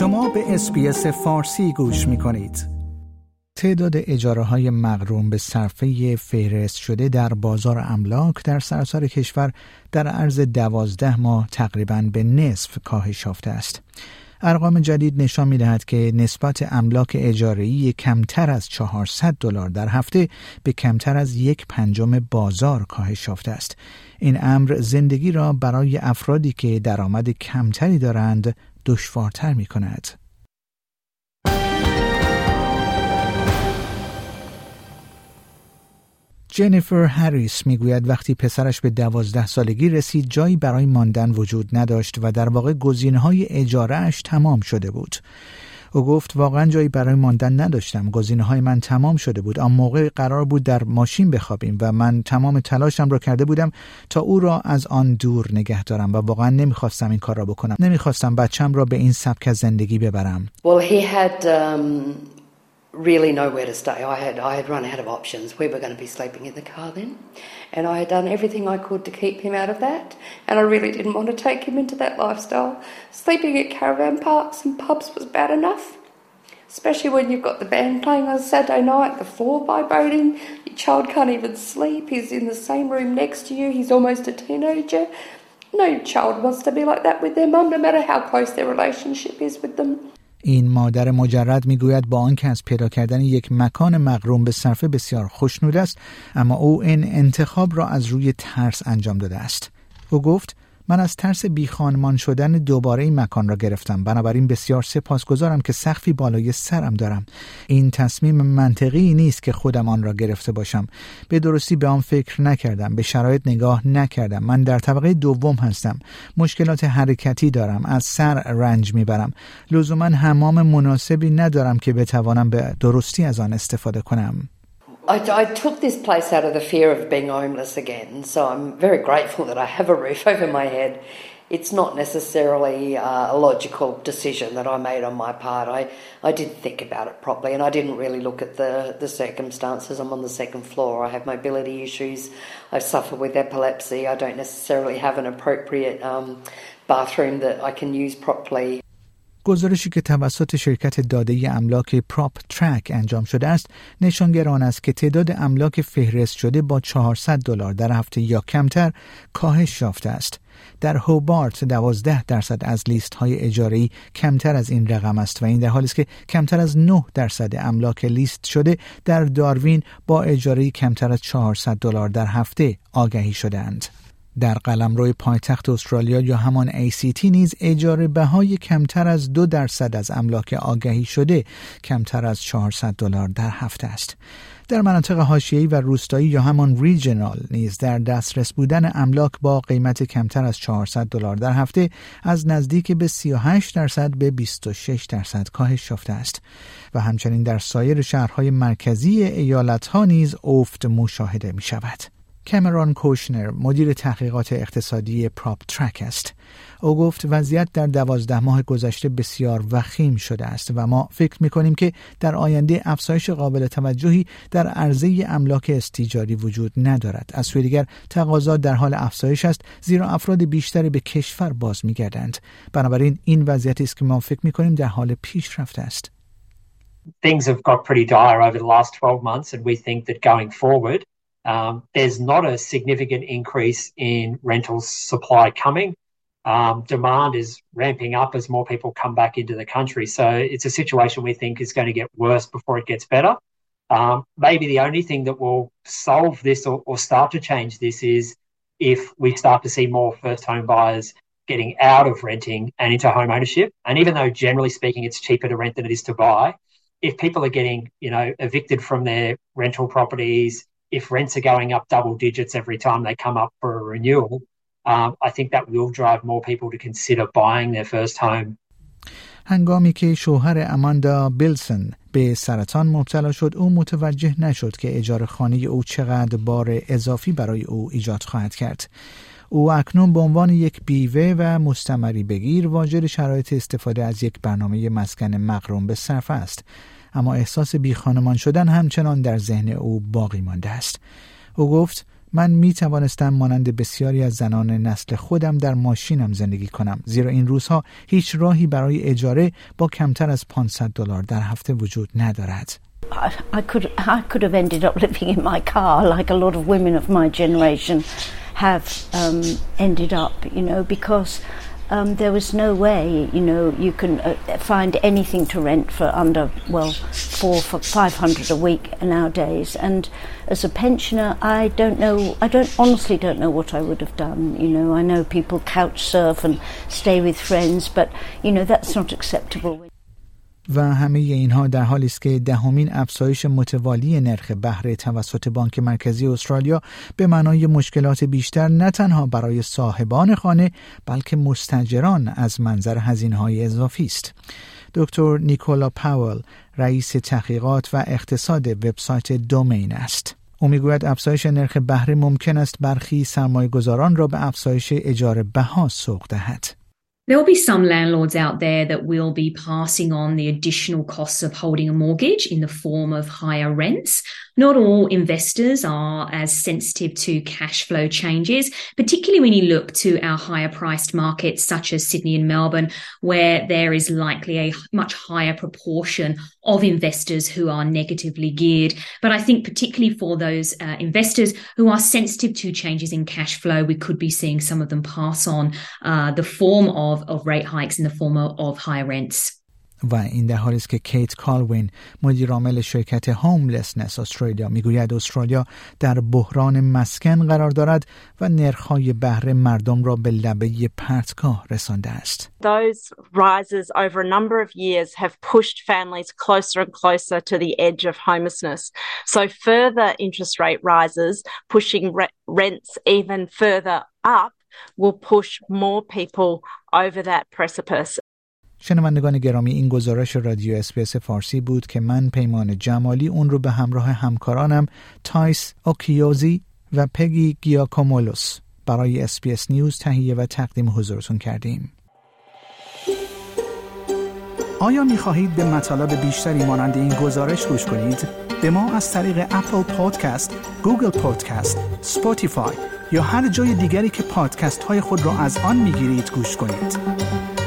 شما به اسپیس فارسی گوش می کنید. تعداد اجاره های مغروم به صرفه فهرست شده در بازار املاک در سراسر کشور در عرض دوازده ماه تقریبا به نصف کاهش یافته است. ارقام جدید نشان می دهد که نسبت املاک اجاره‌ای کمتر از 400 دلار در هفته به کمتر از یک پنجم بازار کاهش یافته است. این امر زندگی را برای افرادی که درآمد کمتری دارند دشوارتر می کند. جنیفر هریس می‌گوید وقتی پسرش به دوازده سالگی رسید جایی برای ماندن وجود نداشت و در واقع گزینه‌های اجارهاش تمام شده بود. او گفت واقعا جایی برای ماندن نداشتم گزینه های من تمام شده بود آن موقع قرار بود در ماشین بخوابیم و من تمام تلاشم را کرده بودم تا او را از آن دور نگه دارم و واقعا نمی‌خواستم این کار را بکنم نمی‌خواستم بچم را به این سبک زندگی ببرم well, he had, um... really nowhere to stay. I had I had run out of options. We were going to be sleeping in the car then, and I had done everything I could to keep him out of that. And I really didn't want to take him into that lifestyle. Sleeping at caravan parks and pubs was bad enough, especially when you've got the band playing on Saturday night, the floor vibrating. Your child can't even sleep. He's in the same room next to you. He's almost a teenager. No child wants to be like that with their mum, no matter how close their relationship is with them. این مادر مجرد می‌گوید با آنکه از پیدا کردن یک مکان مقروم به صرفه بسیار خوشنود است اما او این انتخاب را از روی ترس انجام داده است. او گفت من از ترس بیخانمان شدن دوباره این مکان را گرفتم. بنابراین بسیار سپاسگزارم که سقفی بالای سرم دارم. این تصمیم منطقی نیست که خودم آن را گرفته باشم. به درستی به آن فکر نکردم. به شرایط نگاه نکردم. من در طبقه دوم هستم. مشکلات حرکتی دارم. از سر رنج می‌برم. لزوما حمام مناسبی ندارم که بتوانم به درستی از آن استفاده کنم. I, I, took this place out of the fear of being homeless again, so I'm very grateful that I have a roof over my head. It's not necessarily uh, a logical decision that I made on my part. I, I didn't think about it properly and I didn't really look at the, the circumstances. I'm on the second floor, I have mobility issues, I suffer with epilepsy, I don't necessarily have an appropriate um, bathroom that I can use properly. گزارشی که توسط شرکت داده املاک پراپ ترک انجام شده است نشانگر آن است که تعداد املاک فهرست شده با 400 دلار در هفته یا کمتر کاهش یافته است در هوبارت 12 درصد از لیست های اجاری کمتر از این رقم است و این در حالی است که کمتر از 9 درصد املاک لیست شده در داروین با اجاره کمتر از 400 دلار در هفته آگهی شدهاند. در قلمرو پایتخت استرالیا یا همان ACT نیز اجاره بهای کمتر از دو درصد از املاک آگهی شده کمتر از 400 دلار در هفته است. در مناطق حاشیه‌ای و روستایی یا همان ریجنال نیز در دسترس بودن املاک با قیمت کمتر از 400 دلار در هفته از نزدیک به 38 درصد به 26 درصد کاهش یافته است و همچنین در سایر شهرهای مرکزی ایالتها نیز افت مشاهده می شود. کمران کوشنر مدیر تحقیقات اقتصادی پراپ ترک است. او گفت وضعیت در دوازده ماه گذشته بسیار وخیم شده است و ما فکر می کنیم که در آینده افزایش قابل توجهی در عرضه املاک استیجاری وجود ندارد. از سوی دیگر تقاضا در حال افزایش است زیرا افراد بیشتری به کشور باز می گردند بنابراین این وضعیتی است که ما فکر می کنیم در حال پیشرفت است. Things have got pretty dire over the last 12 months and we think that going forward Um, there's not a significant increase in rental supply coming. Um, demand is ramping up as more people come back into the country. So it's a situation we think is going to get worse before it gets better. Um, maybe the only thing that will solve this or, or start to change this is if we start to see more first home buyers getting out of renting and into home ownership. And even though generally speaking it's cheaper to rent than it is to buy, if people are getting, you know, evicted from their rental properties, if rents are going up double digits every time they come up for a renewal, um, I think that will drive more people to consider buying their first home. هنگامی که شوهر اماندا بیلسن به سرطان مبتلا شد او متوجه نشد که اجاره خانه او چقدر بار اضافی برای او ایجاد خواهد کرد او اکنون به عنوان یک بیوه و مستمری بگیر واجد شرایط استفاده از یک برنامه مسکن مقروم به صرف است اما احساس بیخانمان شدن همچنان در ذهن او باقی مانده است او گفت من می توانستم مانند بسیاری از زنان نسل خودم در ماشینم زندگی کنم زیرا این روزها هیچ راهی برای اجاره با کمتر از 500 دلار در هفته وجود ندارد. I could I could have ended up living in my car like a lot of women of my generation have um, ended up, you know, because um, there was no way, you know, you can uh, find anything to rent for under, well, four, for 500 a week nowadays. And as a pensioner, I don't know, I don't, honestly don't know what I would have done. You know, I know people couch surf and stay with friends, but, you know, that's not acceptable. و همه اینها در حالی است که دهمین افزایش متوالی نرخ بهره توسط بانک مرکزی استرالیا به معنای مشکلات بیشتر نه تنها برای صاحبان خانه بلکه مستجران از منظر هزینه های اضافی است. دکتر نیکولا پاول رئیس تحقیقات و اقتصاد وبسایت دومین است. او می‌گوید افزایش نرخ بهره ممکن است برخی سرمایه گذاران را به افزایش اجاره بها سوق دهد. There will be some landlords out there that will be passing on the additional costs of holding a mortgage in the form of higher rents. Not all investors are as sensitive to cash flow changes, particularly when you look to our higher priced markets such as Sydney and Melbourne, where there is likely a much higher proportion of investors who are negatively geared. But I think particularly for those uh, investors who are sensitive to changes in cash flow, we could be seeing some of them pass on uh, the form of, of rate hikes in the form of, of higher rents. و این در حالی است که کیت کالوین مدیرعامل شرکت هوملسنس استرالیا می‌گوید استرالیا در بحران مسکن قرار دارد و نرخ‌های بهره مردم را به لبه پرتگاه رسانده است. Those rises over a number of years have pushed families closer and closer to the edge of homelessness. So further interest rate rises pushing rents even further up will push more people over that precipice. شنوندگان گرامی این گزارش رادیو SBS فارسی بود که من پیمان جمالی اون رو به همراه همکارانم تایس اوکیوزی و پگی گیاکومولوس برای SBS News تهیه و تقدیم حضورتون کردیم. آیا می خواهید به مطالب بیشتری مانند این گزارش گوش کنید؟ به ما از طریق Apple Podcast، Google Podcast، Spotify یا هر جای دیگری که پادکست های خود را از آن می گیرید گوش کنید؟